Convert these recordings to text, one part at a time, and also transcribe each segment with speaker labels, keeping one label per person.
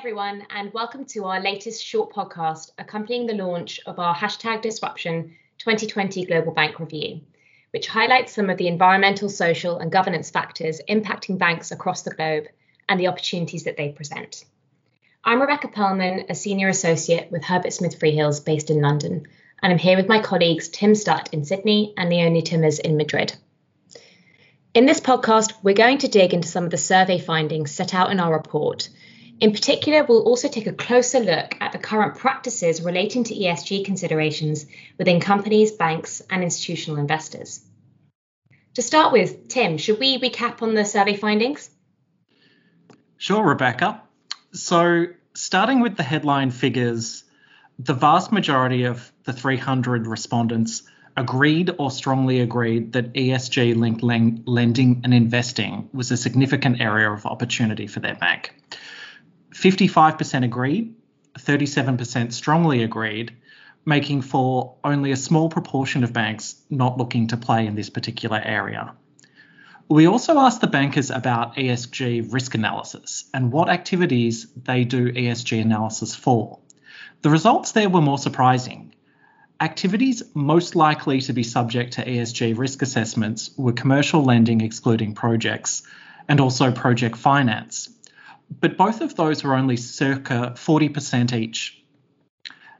Speaker 1: everyone, and welcome to our latest short podcast accompanying the launch of our hashtag disruption 2020 Global Bank Review, which highlights some of the environmental, social, and governance factors impacting banks across the globe and the opportunities that they present. I'm Rebecca Perlman, a senior associate with Herbert Smith Freehills based in London, and I'm here with my colleagues Tim Stutt in Sydney and Leonie Timmers in Madrid. In this podcast, we're going to dig into some of the survey findings set out in our report. In particular, we'll also take a closer look at the current practices relating to ESG considerations within companies, banks, and institutional investors. To start with, Tim, should we recap on the survey findings?
Speaker 2: Sure, Rebecca. So, starting with the headline figures, the vast majority of the 300 respondents agreed or strongly agreed that ESG linked lending and investing was a significant area of opportunity for their bank. 55% agreed, 37% strongly agreed, making for only a small proportion of banks not looking to play in this particular area. We also asked the bankers about ESG risk analysis and what activities they do ESG analysis for. The results there were more surprising. Activities most likely to be subject to ESG risk assessments were commercial lending, excluding projects, and also project finance. But both of those were only circa 40% each.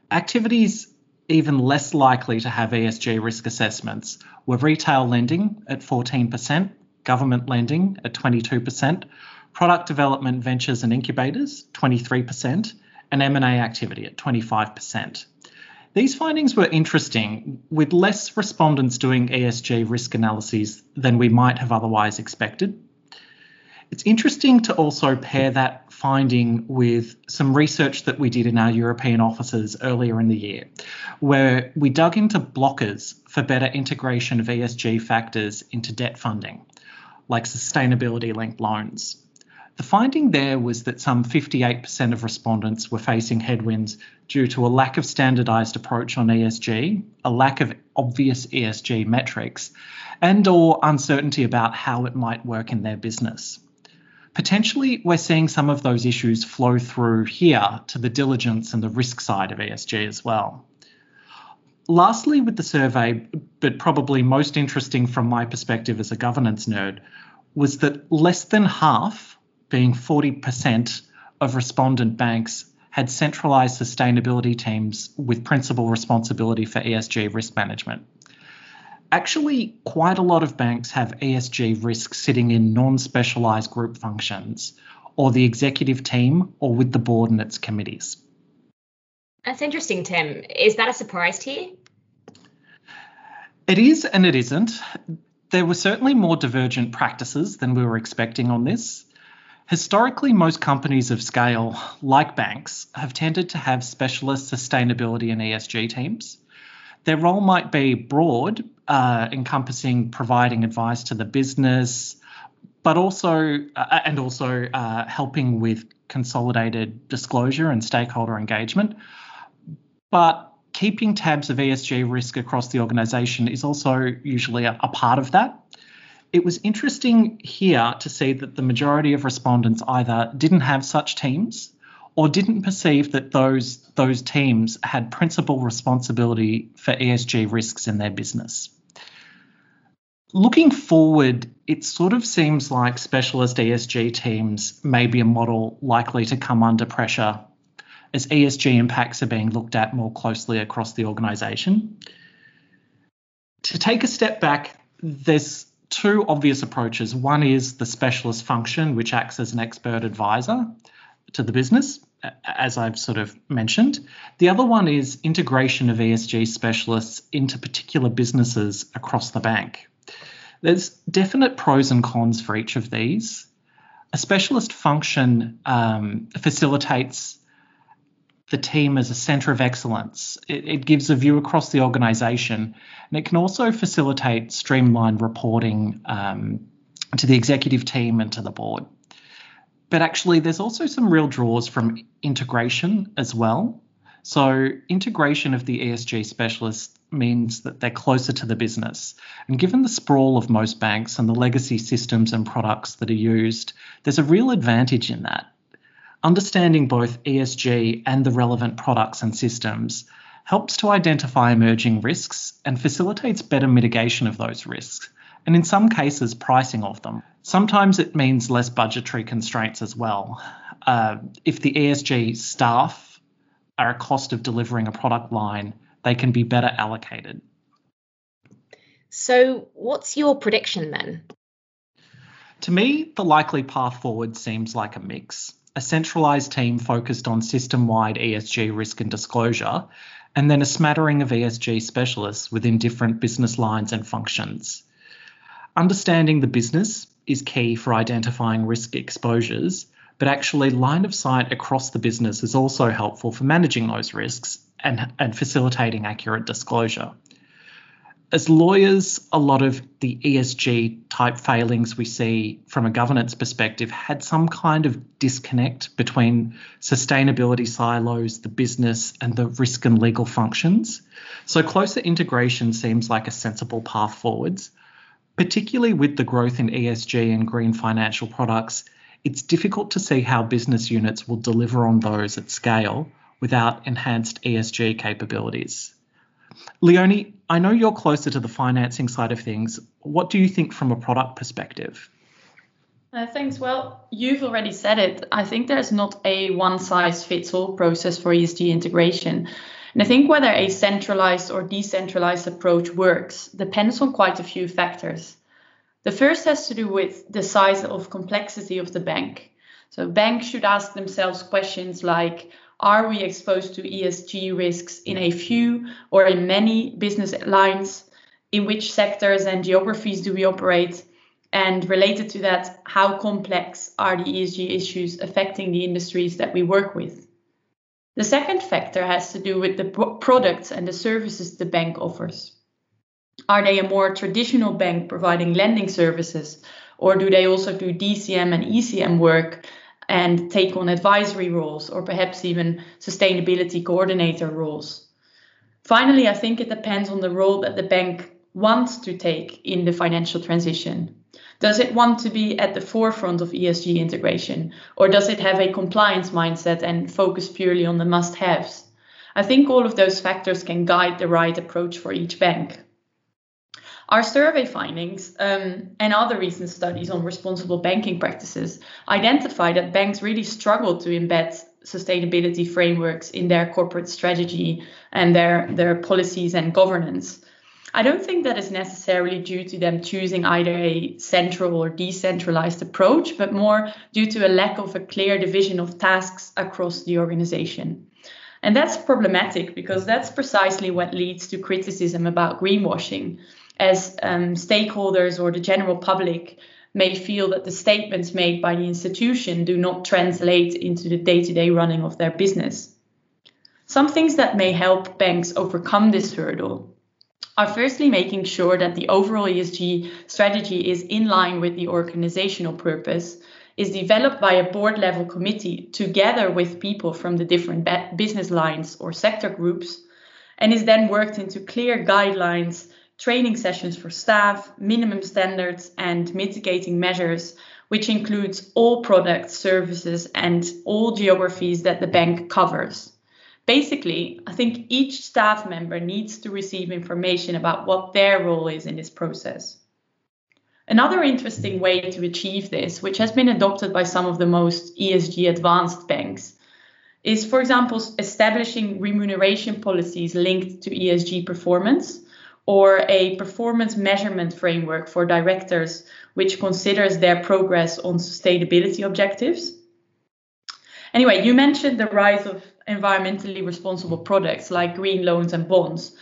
Speaker 2: Activities even less likely to have ESG risk assessments were retail lending at 14%, government lending at 22%, product development ventures and incubators 23%, and M&A activity at 25%. These findings were interesting, with less respondents doing ESG risk analyses than we might have otherwise expected. It's interesting to also pair that finding with some research that we did in our European offices earlier in the year, where we dug into blockers for better integration of ESG factors into debt funding, like sustainability linked loans. The finding there was that some 58% of respondents were facing headwinds due to a lack of standardized approach on ESG, a lack of obvious ESG metrics, and or uncertainty about how it might work in their business. Potentially, we're seeing some of those issues flow through here to the diligence and the risk side of ESG as well. Lastly, with the survey, but probably most interesting from my perspective as a governance nerd, was that less than half being 40% of respondent banks had centralized sustainability teams with principal responsibility for ESG risk management. Actually, quite a lot of banks have ESG risk sitting in non specialized group functions, or the executive team, or with the board and its committees.
Speaker 1: That's interesting, Tim. Is that a surprise to you?
Speaker 2: It is and it isn't. There were certainly more divergent practices than we were expecting on this. Historically, most companies of scale, like banks, have tended to have specialist sustainability and ESG teams. Their role might be broad, uh, encompassing providing advice to the business, but also uh, and also uh, helping with consolidated disclosure and stakeholder engagement. But keeping tabs of ESG risk across the organisation is also usually a, a part of that it was interesting here to see that the majority of respondents either didn't have such teams or didn't perceive that those those teams had principal responsibility for ESG risks in their business. Looking forward, it sort of seems like specialist ESG teams may be a model likely to come under pressure as ESG impacts are being looked at more closely across the organisation. To take a step back, there's two obvious approaches. One is the specialist function, which acts as an expert advisor to the business, as I've sort of mentioned. The other one is integration of ESG specialists into particular businesses across the bank. There's definite pros and cons for each of these. A specialist function um, facilitates the team as a center of excellence. It, it, gives a view across the organization and it can also facilitate streamlined reporting um, to the executive team and to the board. But actually, there's also some real draws from integration as well. So, integration of the ESG specialist means that they're closer to the business. And given the sprawl of most banks and the legacy systems and products that are used, there's a real advantage in that Understanding both ESG and the relevant products and systems helps to identify emerging risks and facilitates better mitigation of those risks, and in some cases, pricing of them. Sometimes it means less budgetary constraints as well. Uh, if the ESG staff are a cost of delivering a product line, they can be better allocated.
Speaker 1: So, what's your prediction then?
Speaker 2: To me, the likely path forward seems like a mix. A centralised team focused on system wide ESG risk and disclosure, and then a smattering of ESG specialists within different business lines and functions. Understanding the business is key for identifying risk exposures, but actually, line of sight across the business is also helpful for managing those risks and, and facilitating accurate disclosure as lawyers, a lot of the ESG type failings we see from a governance perspective had some kind of disconnect between sustainability silos, the business, and the risk and legal functions. So, closer integration seems like a sensible path forwards. Particularly with the growth in ESG and green financial products, it's difficult to see how business units will deliver on those at scale without enhanced ESG capabilities. Leonie, I know you're closer to the financing side of things. What do you think from a product perspective?
Speaker 3: Uh, thanks. Well, you've already said it. I think there's not a one size fits all process for ESG integration. And I think whether a centralized or decentralized approach works depends on quite a few factors. The first has to do with the size of complexity of the bank. So banks should ask themselves questions like are we exposed to ESG risks in a few or in many business lines? In which sectors and geographies do we operate? And related to that, how complex are the ESG issues affecting the industries that we work with? The second factor has to do with the products and the services the bank offers. Are they a more traditional bank providing lending services, or do they also do DCM and ECM work and take on advisory roles or perhaps even sustainability coordinator roles. Finally, I think it depends on the role that the bank wants to take in the financial transition. Does it want to be at the forefront of ESG integration, or does it have a compliance mindset and focus purely on the must haves? I think all of those factors can guide the right approach for each bank. Our survey findings um, and other recent studies on responsible banking practices identify that banks really struggle to embed sustainability frameworks in their corporate strategy and their, their policies and governance. I don't think that is necessarily due to them choosing either a central or decentralized approach, but more due to a lack of a clear division of tasks across the organization. And that's problematic because that's precisely what leads to criticism about greenwashing as um, stakeholders or the general public may feel that the statements made by the institution do not translate into the day to day running of their business. Some things that may help banks overcome this hurdle are firstly making sure that the overall ESG strategy is in line with the organizational purpose, is developed by a board level committee together with people from the different business lines or sector groups, and is then worked into clear guidelines training sessions for staff, minimum standards, and mitigating measures, which includes all products, services, and all geographies that the bank covers. Basically, I think each staff member needs to receive information about what their role is in this process. Another interesting way to achieve this, which has been adopted by some of the most ESG advanced banks, is, for example, establishing remuneration policies linked to ESG performance or a performance measurement framework for directors, which considers their progress on sustainability objectives. Anyway, you mentioned the rise of environmentally responsible products like green loans and bonds.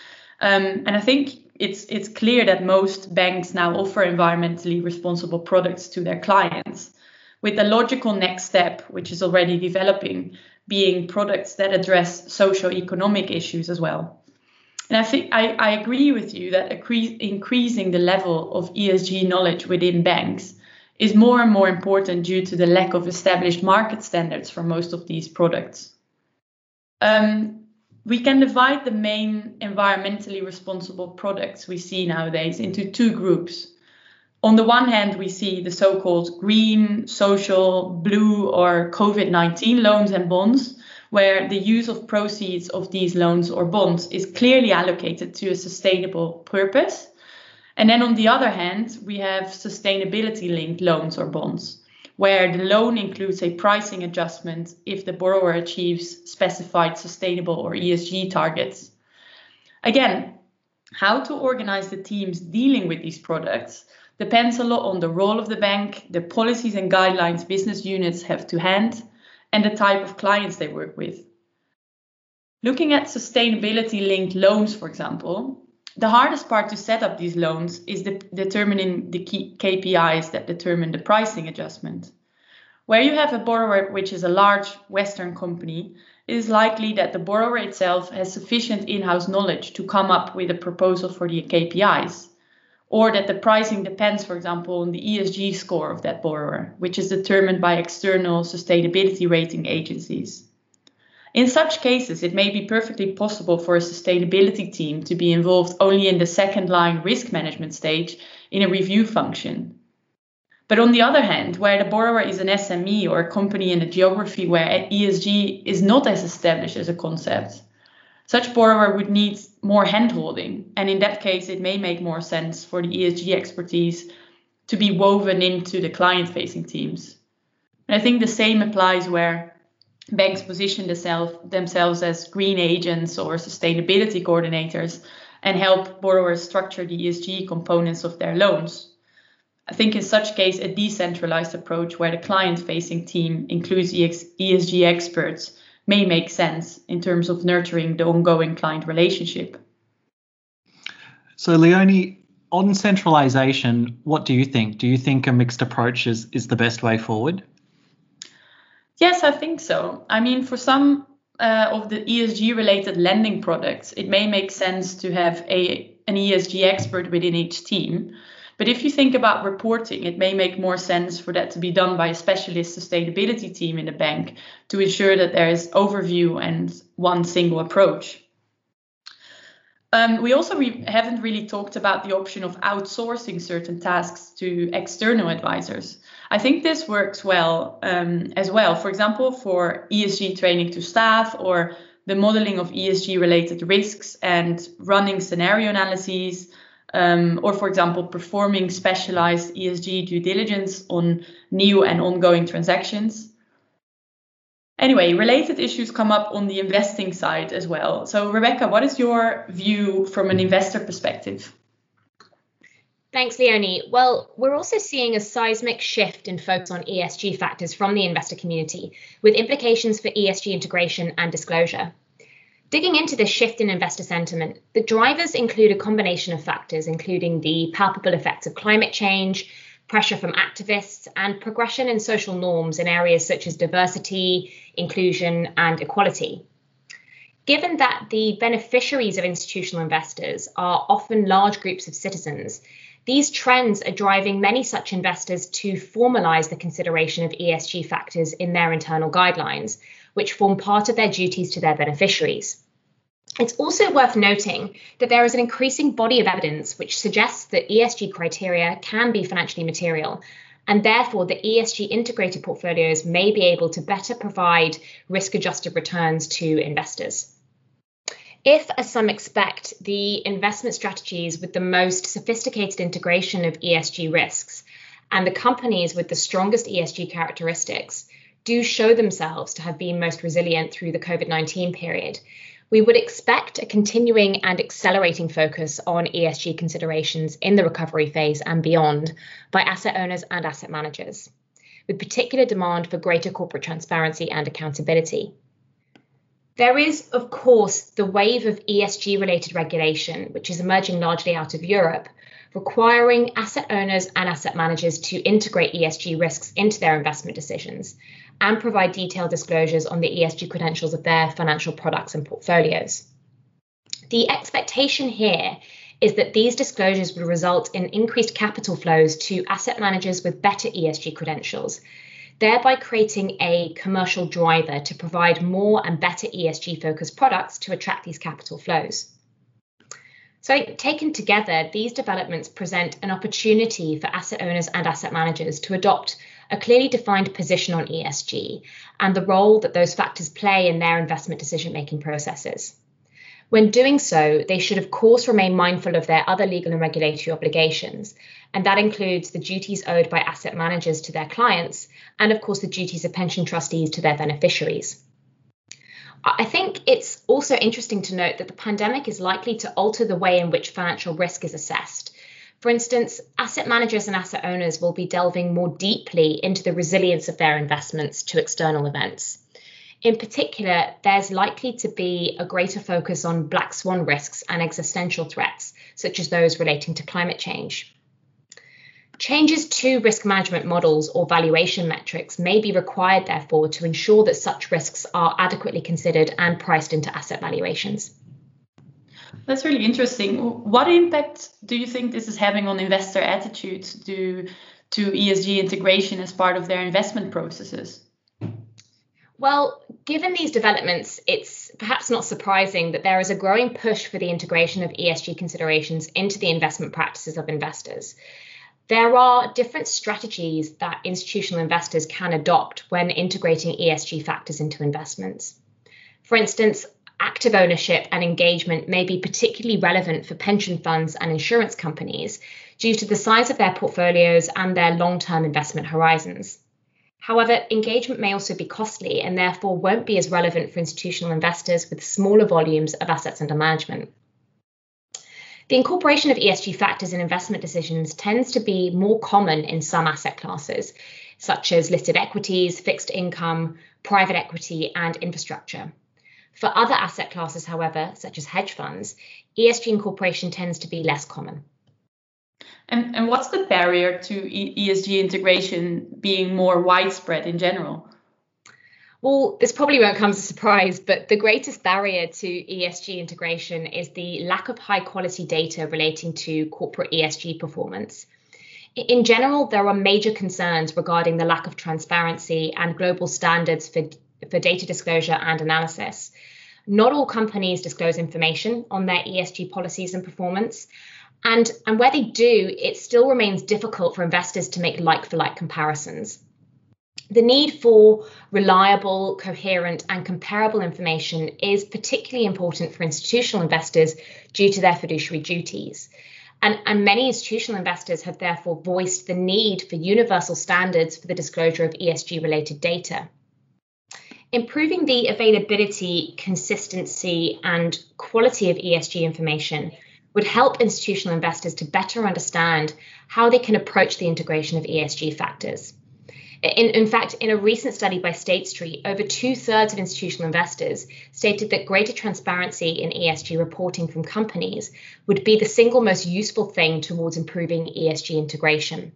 Speaker 3: Um, and I think it's it's clear that most banks now offer environmentally responsible products to their clients, with the logical next step, which is already developing, being products that address socio-economic issues as well. And I think I, I agree with you that increasing the level of ESG knowledge within banks is more and more important due to the lack of established market standards for most of these products. Um, we can divide the main environmentally responsible products we see nowadays into two groups. On the one hand, we see the so called green, social, blue, or COVID 19 loans and bonds, where the use of proceeds of these loans or bonds is clearly allocated to a sustainable purpose. And then on the other hand, we have sustainability linked loans or bonds, where the loan includes a pricing adjustment if the borrower achieves specified sustainable or ESG targets. Again, how to organize the teams dealing with these products depends a lot on the role of the bank, the policies and guidelines business units have to hand, and the type of clients they work with. Looking at sustainability linked loans, for example, the hardest part to set up these loans is the, determining the key KPIs that determine the pricing adjustment. Where you have a borrower which is a large Western company, it is likely that the borrower itself has sufficient in house knowledge to come up with a proposal for the KPIs, or that the pricing depends, for example, on the ESG score of that borrower, which is determined by external sustainability rating agencies. In such cases, it may be perfectly possible for a sustainability team to be involved only in the second line risk management stage in a review function. But on the other hand, where the borrower is an SME or a company in a geography where ESG is not as established as a concept, such borrower would need more handholding, and in that case, it may make more sense for the ESG expertise to be woven into the client facing teams. And I think the same applies where banks position themselves as green agents or sustainability coordinators and help borrowers structure the ESG components of their loans. I think in such case, a decentralized approach where the client facing team includes ESG experts may make sense in terms of nurturing the ongoing client relationship.
Speaker 2: So, Leonie, on centralization, what do you think? Do you think a mixed approach is, is the best way forward?
Speaker 3: Yes, I think so. I mean, for some uh, of the ESG related lending products, it may make sense to have a an ESG expert within each team. But if you think about reporting, it may make more sense for that to be done by a specialist sustainability team in the bank to ensure that there is overview and one single approach. Um, we also re- haven't really talked about the option of outsourcing certain tasks to external advisors. I think this works well um, as well. For example, for ESG training to staff or the modeling of ESG related risks and running scenario analyses, um, or for example, performing specialized ESG due diligence on new and ongoing transactions. Anyway, related issues come up on the investing side as well. So, Rebecca, what is your view from an investor perspective?
Speaker 1: Thanks, Leonie. Well, we're also seeing a seismic shift in focus on ESG factors from the investor community, with implications for ESG integration and disclosure. Digging into this shift in investor sentiment, the drivers include a combination of factors, including the palpable effects of climate change, pressure from activists, and progression in social norms in areas such as diversity, inclusion, and equality. Given that the beneficiaries of institutional investors are often large groups of citizens, these trends are driving many such investors to formalize the consideration of ESG factors in their internal guidelines, which form part of their duties to their beneficiaries. It's also worth noting that there is an increasing body of evidence which suggests that ESG criteria can be financially material, and therefore the ESG integrated portfolios may be able to better provide risk adjusted returns to investors. If, as some expect, the investment strategies with the most sophisticated integration of ESG risks and the companies with the strongest ESG characteristics do show themselves to have been most resilient through the COVID 19 period, we would expect a continuing and accelerating focus on ESG considerations in the recovery phase and beyond by asset owners and asset managers, with particular demand for greater corporate transparency and accountability. There is, of course, the wave of ESG related regulation, which is emerging largely out of Europe, requiring asset owners and asset managers to integrate ESG risks into their investment decisions and provide detailed disclosures on the ESG credentials of their financial products and portfolios. The expectation here is that these disclosures would result in increased capital flows to asset managers with better ESG credentials, thereby creating a commercial driver to provide more and better ESG focused products to attract these capital flows. So, taken together, these developments present an opportunity for asset owners and asset managers to adopt a clearly defined position on ESG and the role that those factors play in their investment decision making processes. When doing so, they should, of course, remain mindful of their other legal and regulatory obligations, and that includes the duties owed by asset managers to their clients, and of course, the duties of pension trustees to their beneficiaries. I think it's also interesting to note that the pandemic is likely to alter the way in which financial risk is assessed. For instance, asset managers and asset owners will be delving more deeply into the resilience of their investments to external events. In particular, there's likely to be a greater focus on black swan risks and existential threats, such as those relating to climate change. Changes to risk management models or valuation metrics may be required, therefore, to ensure that such risks are adequately considered and priced into asset valuations.
Speaker 3: That's really interesting. What impact do you think this is having on investor attitudes to, to ESG integration as part of their investment processes?
Speaker 1: Well, given these developments, it's perhaps not surprising that there is a growing push for the integration of ESG considerations into the investment practices of investors. There are different strategies that institutional investors can adopt when integrating ESG factors into investments. For instance, active ownership and engagement may be particularly relevant for pension funds and insurance companies due to the size of their portfolios and their long term investment horizons. However, engagement may also be costly and therefore won't be as relevant for institutional investors with smaller volumes of assets under management. The incorporation of ESG factors in investment decisions tends to be more common in some asset classes, such as listed equities, fixed income, private equity, and infrastructure. For other asset classes, however, such as hedge funds, ESG incorporation tends to be less common.
Speaker 3: And, and what's the barrier to ESG integration being more widespread in general?
Speaker 1: Well, this probably won't come as a surprise, but the greatest barrier to ESG integration is the lack of high quality data relating to corporate ESG performance. In general, there are major concerns regarding the lack of transparency and global standards for, for data disclosure and analysis. Not all companies disclose information on their ESG policies and performance. And, and where they do, it still remains difficult for investors to make like for like comparisons. The need for reliable, coherent, and comparable information is particularly important for institutional investors due to their fiduciary duties. And, and, many institutional investors have therefore voiced the need for universal standards for the disclosure of ESG related data. Improving the availability, consistency, and quality of ESG information would help institutional investors to better understand how they can approach the integration of ESG factors. In, in fact, in a recent study by State Street, over two thirds of institutional investors stated that greater transparency in ESG reporting from companies would be the single most useful thing towards improving ESG integration.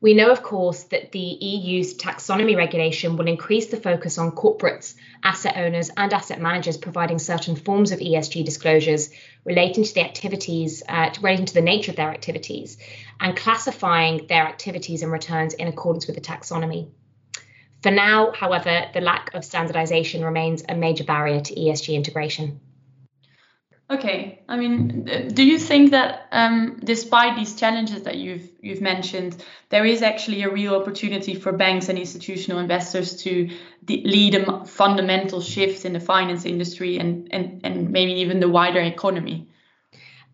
Speaker 1: We know, of course, that the EU's taxonomy regulation will increase the focus on corporates, asset owners, and asset managers providing certain forms of ESG disclosures relating to the activities, uh, relating to the nature of their activities, and classifying their activities and returns in accordance with the taxonomy. For now, however, the lack of standardization remains a major barrier to ESG integration.
Speaker 3: Okay, I mean, do you think that um, despite these challenges that you've you've mentioned, there is actually a real opportunity for banks and institutional investors to lead a fundamental shift in the finance industry and and and maybe even the wider economy?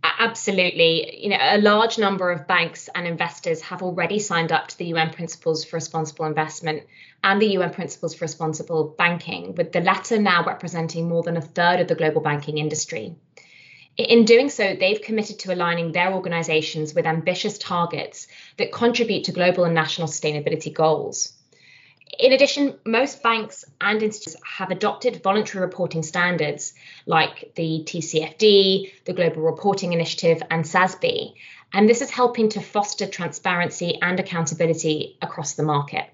Speaker 1: Absolutely. You know, a large number of banks and investors have already signed up to the UN Principles for Responsible Investment and the UN Principles for Responsible Banking, with the latter now representing more than a third of the global banking industry. In doing so, they've committed to aligning their organizations with ambitious targets that contribute to global and national sustainability goals. In addition, most banks and institutions have adopted voluntary reporting standards like the TCFD, the Global Reporting Initiative, and SASB, and this is helping to foster transparency and accountability across the market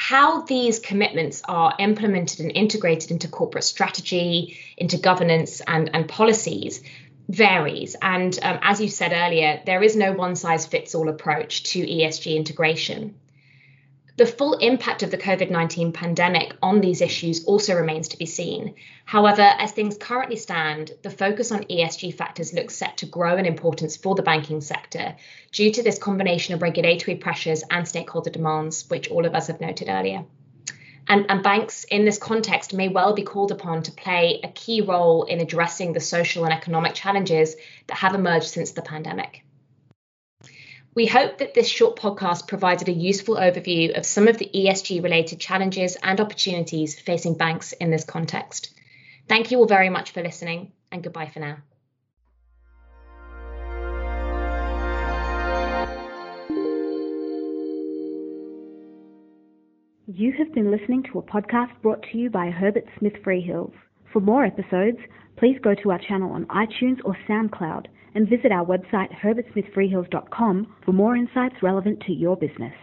Speaker 1: how these commitments are implemented and integrated into corporate strategy, into governance and, and policies varies. And um, as you said earlier, there is no one size fits all approach to ESG integration. The full impact of the COVID 19 pandemic on these issues also remains to be seen. However, as things currently stand, the focus on ESG factors looks set to grow in importance for the banking sector due to this combination of regulatory pressures and stakeholder demands, which all of us have noted earlier. And, and, banks in this context may well be called upon to play a key role in addressing the social and economic challenges that have emerged since the pandemic. We hope that this short podcast provided a useful overview of some of the ESG related challenges and opportunities facing banks in this context. Thank you all very much for listening, and goodbye for now.
Speaker 4: You have been listening to a podcast brought to you by Herbert Smith Freehills. For more episodes, please go to our channel on iTunes or SoundCloud and visit our website herbertsmithfreehills.com for more insights relevant to your business.